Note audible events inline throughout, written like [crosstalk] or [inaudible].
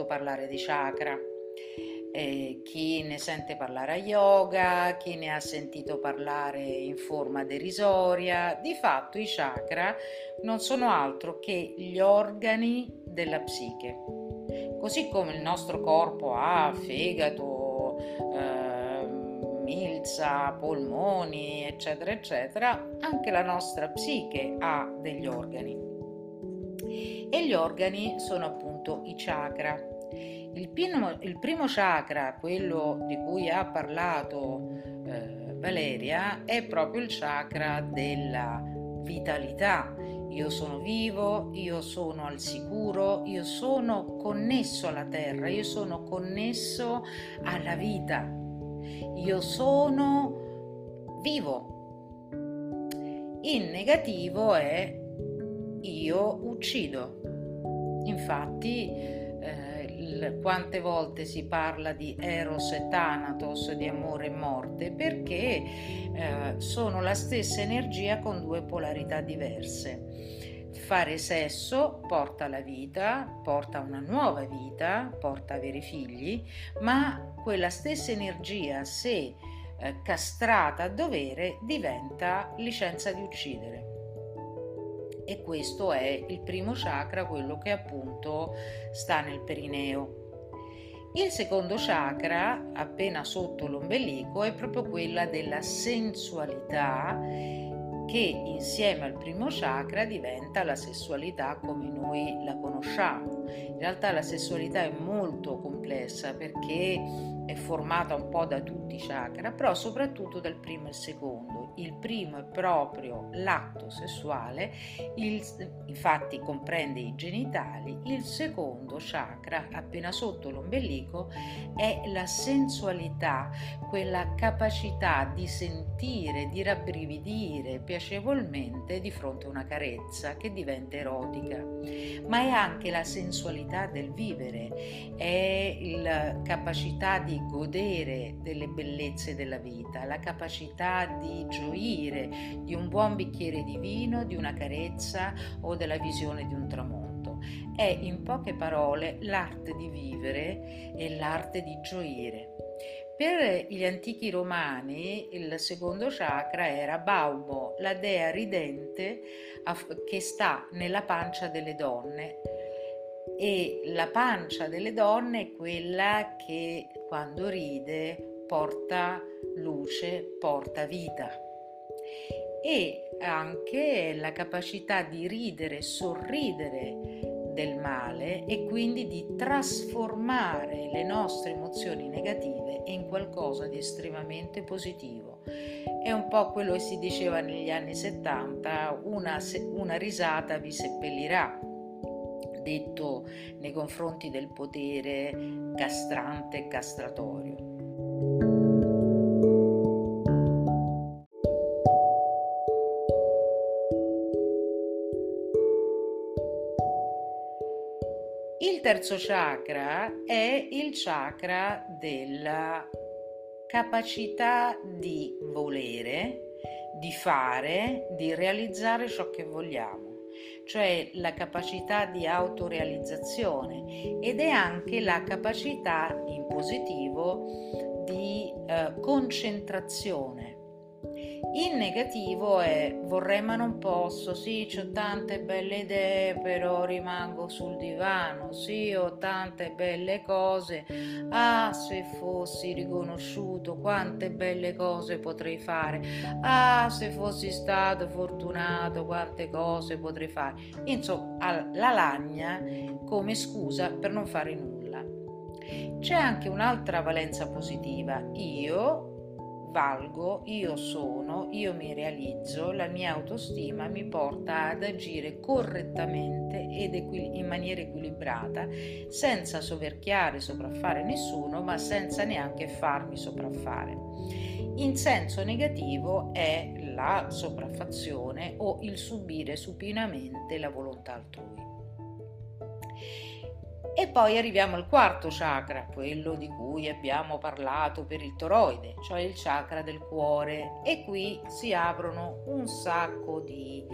sentito parlare di chakra. Eh, chi ne sente parlare a yoga, chi ne ha sentito parlare in forma derisoria. Di fatto i chakra non sono altro che gli organi della psiche. Così come il nostro corpo ha fegato, eh, milza, polmoni, eccetera, eccetera, anche la nostra psiche ha degli organi. E gli organi sono appunto i chakra. Il primo, il primo chakra, quello di cui ha parlato eh, Valeria, è proprio il chakra della vitalità. Io sono vivo, io sono al sicuro, io sono connesso alla terra, io sono connesso alla vita, io sono vivo. In negativo è io uccido. Infatti quante volte si parla di eros e thanatos, di amore e morte, perché eh, sono la stessa energia con due polarità diverse. Fare sesso porta alla vita, porta a una nuova vita, porta a avere figli, ma quella stessa energia, se eh, castrata a dovere, diventa licenza di uccidere e questo è il primo chakra, quello che appunto sta nel perineo. Il secondo chakra, appena sotto l'ombelico, è proprio quella della sensualità che insieme al primo chakra diventa la sessualità come noi la conosciamo. In realtà la sessualità è molto complessa perché è formata un po' da tutti i chakra, però soprattutto dal primo e il secondo. Il primo è proprio l'atto sessuale, il, infatti comprende i genitali, il secondo chakra, appena sotto l'ombelico, è la sensualità, quella capacità di sentire, di rabbrividire piacevolmente di fronte a una carezza che diventa erotica, ma è anche la sensualità del vivere, è la capacità di godere delle bellezze della vita, la capacità di gioire di un buon bicchiere di vino, di una carezza o della visione di un tramonto. È in poche parole l'arte di vivere e l'arte di gioire. Per gli antichi romani il secondo chakra era Baubo, la dea ridente che sta nella pancia delle donne e la pancia delle donne è quella che quando ride porta luce, porta vita e anche la capacità di ridere, sorridere del male e quindi di trasformare le nostre emozioni negative in qualcosa di estremamente positivo. È un po' quello che si diceva negli anni 70, una, una risata vi seppellirà, detto nei confronti del potere castrante e castratorio. Il terzo chakra è il chakra della capacità di volere, di fare, di realizzare ciò che vogliamo, cioè la capacità di autorealizzazione ed è anche la capacità in positivo di eh, concentrazione in negativo è vorrei ma non posso, sì, ho tante belle idee, però rimango sul divano, sì, ho tante belle cose, ah, se fossi riconosciuto quante belle cose potrei fare, ah, se fossi stato fortunato quante cose potrei fare. Insomma, la lagna come scusa per non fare nulla. C'è anche un'altra valenza positiva. Io valgo, io sono, io mi realizzo, la mia autostima mi porta ad agire correttamente ed equi- in maniera equilibrata, senza soverchiare, sopraffare nessuno, ma senza neanche farmi sopraffare. In senso negativo è la sopraffazione o il subire supinamente la volontà altrui. E poi arriviamo al quarto chakra, quello di cui abbiamo parlato per il toroide, cioè il chakra del cuore. E qui si aprono un sacco di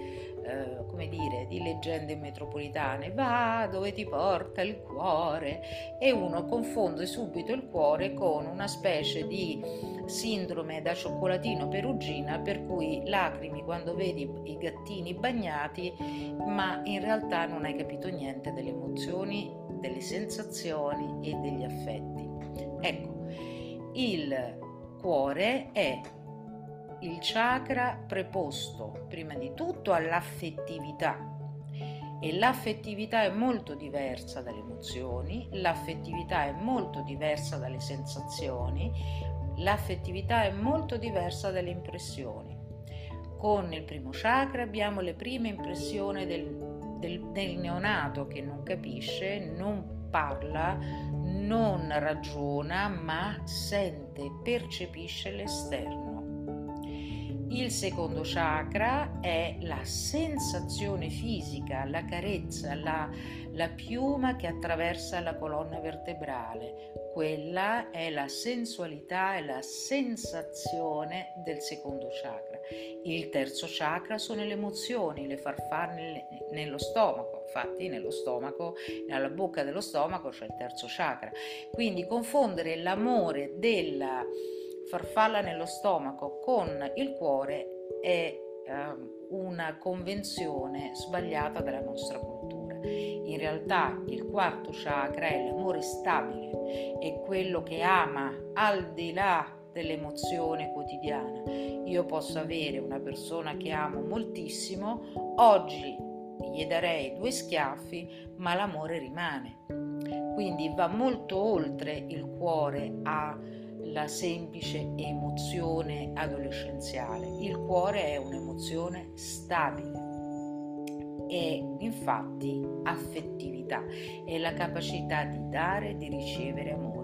eh, come dire, di leggende metropolitane, va dove ti porta il cuore. E uno confonde subito il cuore con una specie di sindrome da cioccolatino perugina per cui lacrimi quando vedi i gattini bagnati ma in realtà non hai capito niente delle emozioni, delle sensazioni e degli affetti. Ecco, il cuore è il chakra preposto prima di tutto all'affettività e l'affettività è molto diversa dalle emozioni, l'affettività è molto diversa dalle sensazioni, l'affettività è molto diversa dalle impressioni. Con il primo chakra abbiamo le prime impressioni del, del, del neonato che non capisce, non parla, non ragiona, ma sente, percepisce l'esterno. Il secondo chakra è la sensazione fisica, la carezza, la, la, piuma che attraversa la colonna vertebrale. Quella è la sensualità e la sensazione del secondo chakra. Il terzo chakra sono le emozioni, le farfalle nello stomaco. Infatti nello stomaco, nella bocca dello stomaco c'è il terzo chakra. Quindi confondere l'amore della farfalla nello stomaco con il cuore è eh, una convenzione sbagliata della nostra cultura. In realtà il quarto chakra è l'amore stabile, è quello che ama al di là dell'emozione quotidiana. Io posso avere una persona che amo moltissimo, oggi gli darei due schiaffi, ma l'amore rimane. Quindi va molto oltre il cuore a la semplice emozione adolescenziale. Il cuore è un'emozione stabile, è infatti affettività, è la capacità di dare e di ricevere amore.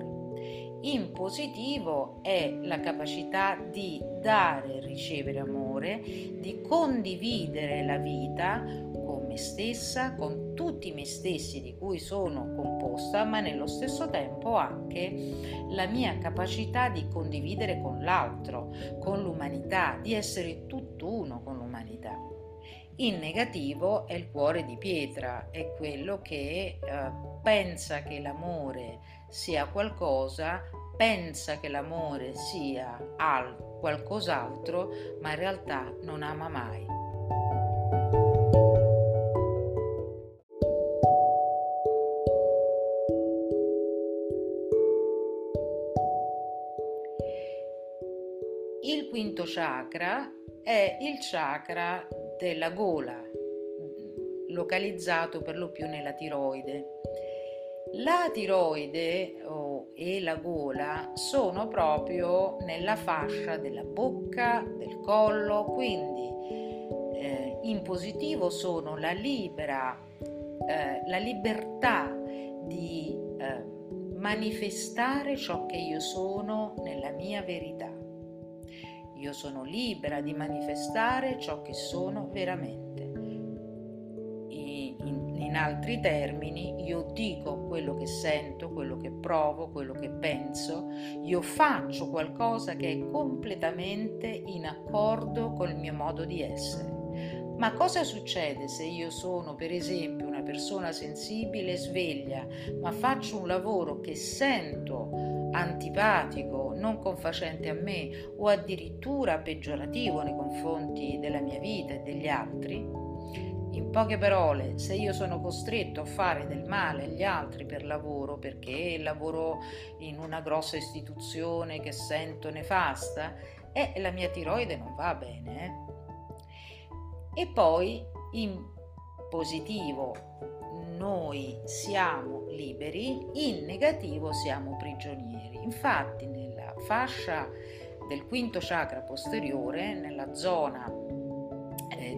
In positivo è la capacità di dare e ricevere amore, di condividere la vita me stessa, con tutti me stessi di cui sono composta, ma nello stesso tempo anche la mia capacità di condividere con l'altro, con l'umanità, di essere tutt'uno con l'umanità. In negativo è il cuore di pietra, è quello che eh, pensa che l'amore sia qualcosa, pensa che l'amore sia al qualcos'altro, ma in realtà non ama mai. quinto chakra è il chakra della gola, localizzato per lo più nella tiroide. La tiroide oh, e la gola sono proprio nella fascia della bocca, del collo, quindi eh, in positivo sono la libera, eh, la libertà di eh, manifestare ciò che io sono nella mia verità. Io sono libera di manifestare ciò che sono veramente. In, altri termini, io dico quello che sento, quello che provo, quello che penso, io faccio qualcosa che è completamente in accordo col mio modo di essere. Ma cosa succede se io sono, per esempio, una persona sensibile e sveglia, ma faccio un lavoro che sento antipatico, non confacente a me o addirittura peggiorativo nei confronti della mia vita e degli altri? In poche parole, se io sono costretto a fare del male agli altri per lavoro, perché lavoro in una grossa istituzione che sento nefasta, eh, la mia tiroide non va bene. Eh? E poi in positivo noi siamo liberi, in negativo siamo prigionieri. Infatti nella fascia del quinto chakra posteriore, nella zona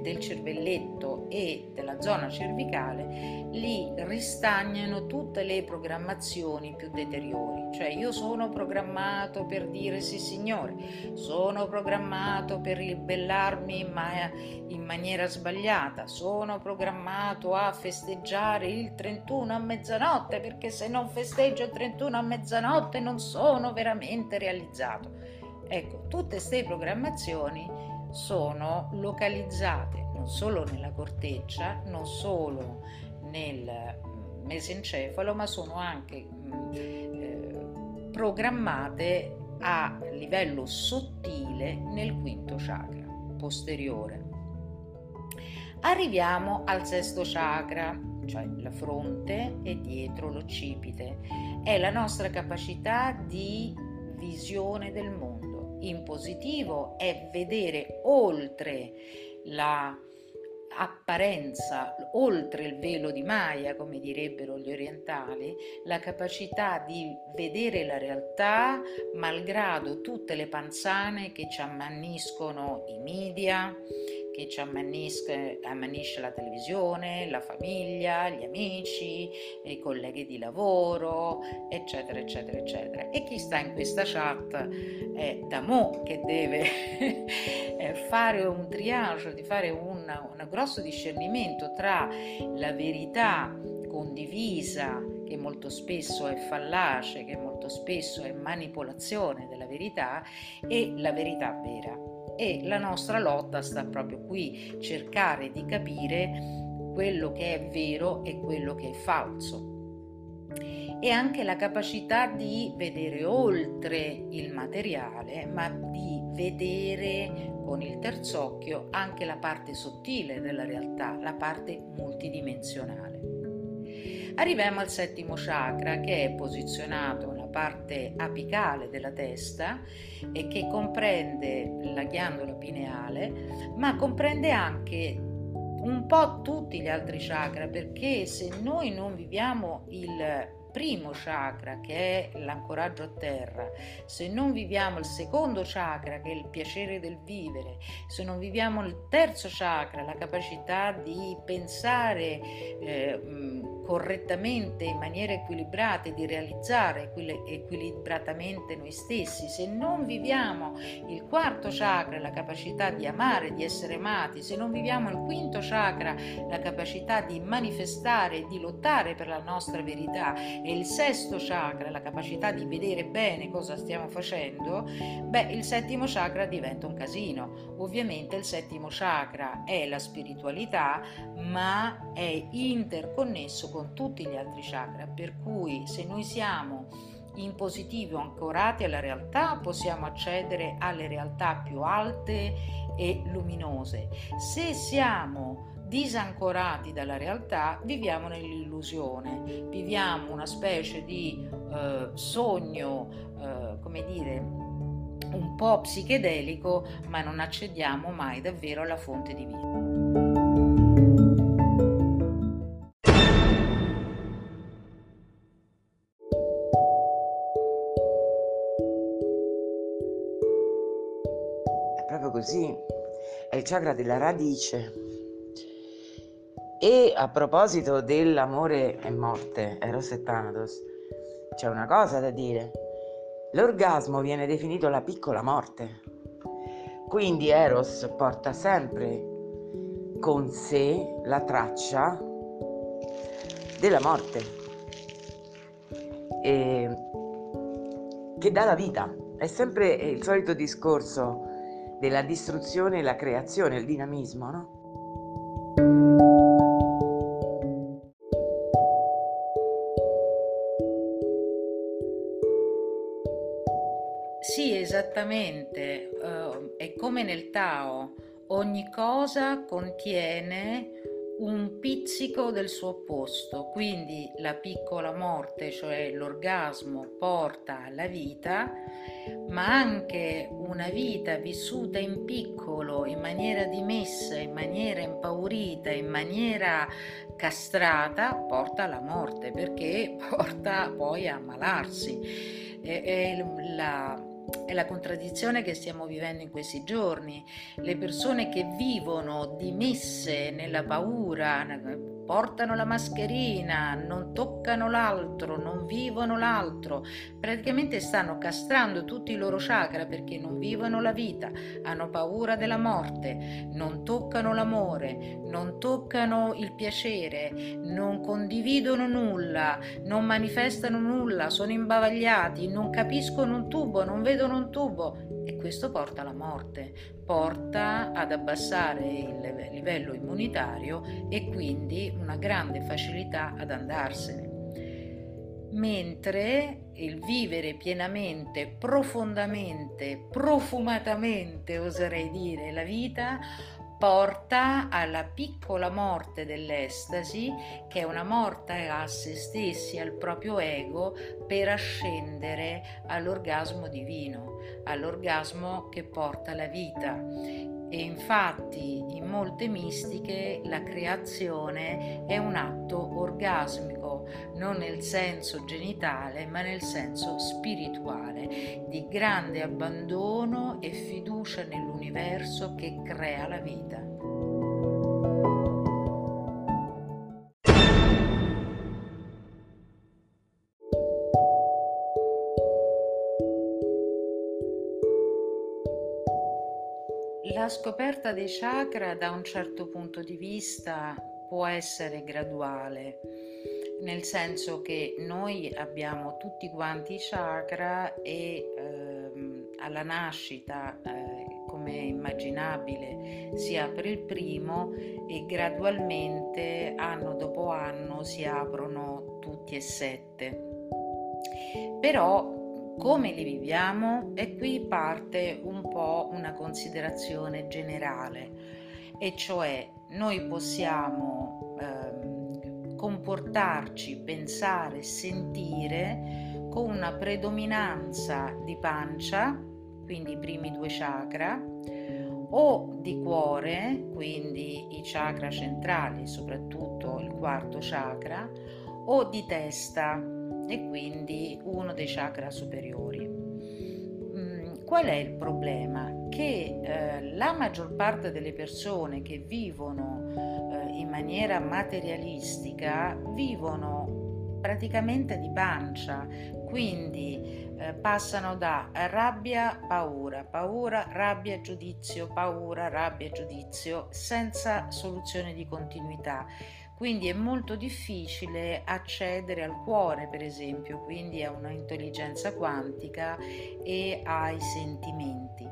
del cervelletto e della zona cervicale, lì ristagnano tutte le programmazioni più deteriori. Cioè io sono programmato per dire sì signore, sono programmato per ribellarmi ma in maniera sbagliata, sono programmato a festeggiare il 31 a mezzanotte perché se non festeggio il 31 a mezzanotte non sono veramente realizzato. Ecco, tutte queste programmazioni sono localizzate non solo nella corteccia, non solo nel mm, mesencefalo, ma sono anche mm, eh, programmate a livello sottile nel quinto chakra posteriore. Arriviamo al sesto chakra, cioè la fronte e dietro l'occipite. È la nostra capacità di visione del mondo. In positivo è vedere oltre la apparenza, oltre il velo di Maya, come direbbero gli orientali, la capacità di vedere la realtà malgrado tutte le panzane che ci ammanniscono i media, che ci ammanisce, ammanisce la televisione, la famiglia, gli amici, i colleghi di lavoro, eccetera, eccetera, eccetera. E chi sta in questa chat è da che deve [laughs] fare un triage, di fare un, un grosso discernimento tra la verità condivisa, che molto spesso è fallace, che molto spesso è manipolazione della verità, e la verità vera e la nostra lotta sta proprio qui, cercare di capire quello che è vero e quello che è falso. E anche la capacità di vedere oltre il materiale, ma di vedere con il terzo occhio anche la parte sottile della realtà, la parte multidimensionale. Arriviamo al settimo chakra che è posizionato parte apicale della testa e che comprende la ghiandola pineale, ma comprende anche un po' tutti gli altri chakra perché se noi non viviamo il primo chakra che è l'ancoraggio a terra, se non viviamo il secondo chakra che è il piacere del vivere, se non viviamo il terzo chakra, la capacità di pensare eh, correttamente, in maniera equilibrata di realizzare equilibratamente noi stessi, se non viviamo il quarto chakra, la capacità di amare, di essere amati, se non viviamo il quinto chakra, la capacità di manifestare di lottare per la nostra verità, e il sesto chakra, la capacità di vedere bene cosa stiamo facendo, beh, il settimo chakra diventa un casino. Ovviamente il settimo chakra è la spiritualità, ma è interconnesso con tutti gli altri chakra, per cui se noi siamo in positivo ancorati alla realtà possiamo accedere alle realtà più alte e luminose. Se siamo disancorati dalla realtà, viviamo nell'illusione, viviamo una specie di eh, sogno, eh, come dire, un po' psichedelico, ma non accediamo mai davvero alla fonte di vita. Così, è il chakra della radice. E a proposito dell'amore e morte, Eros e Thanatos, c'è una cosa da dire. L'orgasmo viene definito la piccola morte. Quindi Eros porta sempre con sé la traccia della morte e che dà la vita. È sempre il solito discorso della distruzione e la creazione, il dinamismo, no? Sì, esattamente. Uh, è come nel Tao, ogni cosa contiene un pizzico del suo opposto, quindi la piccola morte, cioè l'orgasmo, porta alla vita, ma anche una vita vissuta in piccolo, in maniera dimessa, in maniera impaurita, in maniera castrata, porta alla morte, perché [laughs] porta poi a ammalarsi. E, e la, è la contraddizione che stiamo vivendo in questi giorni. Le persone che vivono dimesse nella paura, portano la mascherina, non toccano l'altro, non vivono l'altro, praticamente stanno castrando tutti i loro chakra perché non vivono la vita, hanno paura della morte, non toccano l'amore, non toccano il piacere, non condividono nulla, non manifestano nulla, sono imbavagliati, non capiscono un tubo, non vedono un tubo e questo porta alla morte, porta ad abbassare il livello immunitario e quindi una grande facilità ad andarsene. Mentre il vivere pienamente, profondamente, profumatamente, oserei dire, la vita porta alla piccola morte dell'estasi, che è una morte a se stessi, al proprio ego, per ascendere all'orgasmo divino, all'orgasmo che porta la vita. E infatti in molte mistiche la creazione è un atto orgasmico, non nel senso genitale, ma nel senso spirituale, di grande abbandono e fiducia nell'universo che crea la vita. La scoperta dei chakra da un certo punto di vista può essere graduale, nel senso che noi abbiamo tutti quanti i chakra e ehm, alla nascita, eh, come immaginabile, si apre il primo e gradualmente, anno dopo anno, si aprono tutti e sette. Però come li viviamo e qui parte un po' una considerazione generale e cioè noi possiamo eh, comportarci, pensare, sentire con una predominanza di pancia, quindi i primi due chakra, o di cuore, quindi i chakra centrali, soprattutto il quarto chakra, o di testa, e quindi uno dei chakra superiori. Mm, qual è il problema? Che eh, la maggior parte delle persone che vivono eh, in maniera materialistica vivono praticamente di pancia, quindi eh, passano da rabbia, paura, paura, rabbia, giudizio, paura, rabbia, giudizio, senza soluzione di continuità quindi è molto difficile accedere al cuore, per esempio, quindi a una intelligenza quantica e ai sentimenti.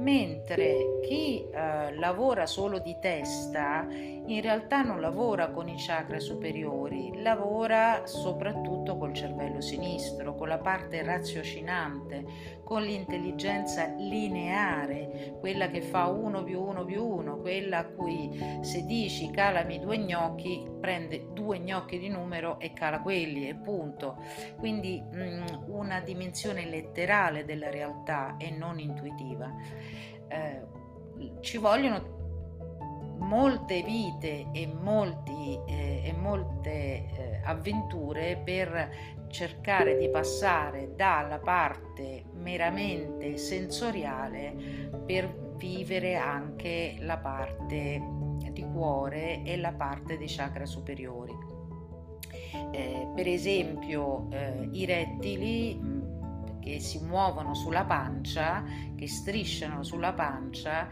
Mentre chi eh, lavora solo di testa in realtà non lavora con i chakra superiori, lavora soprattutto col cervello sinistro, con la parte raziocinante, con l'intelligenza lineare, quella che fa 1 più 1 più 1, quella a cui se dici calami due gnocchi, prende due gnocchi di numero e cala quelli e punto. Quindi mh, mm, una dimensione letterale della realtà e non intuitiva. Eh, ci vogliono molte vite e, molti, eh, e molte eh, avventure per cercare di passare dalla parte meramente sensoriale per vivere anche la parte di cuore e la parte dei chakra superiori. Eh, per esempio eh, i rettili che si muovono sulla pancia, che strisciano sulla pancia,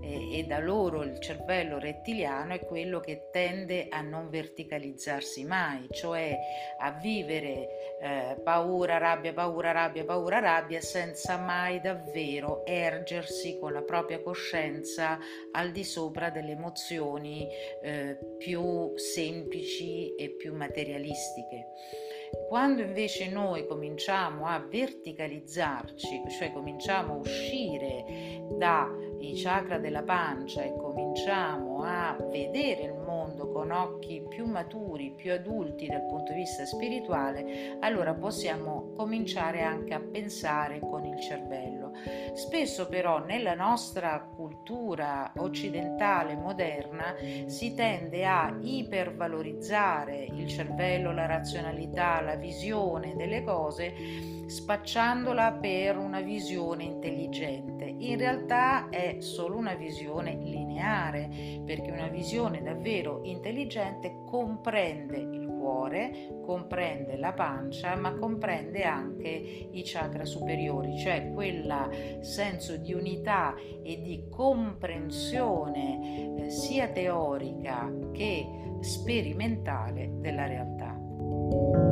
e, da loro il cervello rettiliano è quello che tende a non verticalizzarsi mai, cioè a vivere eh, paura, rabbia, paura, rabbia, paura, rabbia senza mai davvero ergersi con la propria coscienza al di sopra delle emozioni eh, più semplici e più materialistiche. Quando invece noi cominciamo a verticalizzarci, cioè cominciamo a uscire dai chakra della pancia e cominciamo a vedere il mondo con occhi più maturi, più adulti dal punto di vista spirituale, allora possiamo cominciare anche a pensare con il cervello. Spesso però nella nostra cultura occidentale moderna si tende a ipervalorizzare il cervello, la razionalità, la visione delle cose spacciandola per una visione intelligente. In realtà è solo una visione lineare perché una visione davvero intelligente comprende cuore, comprende la pancia, ma comprende anche i chakra superiori, cioè quel senso di unità e di comprensione eh, sia teorica che sperimentale della realtà.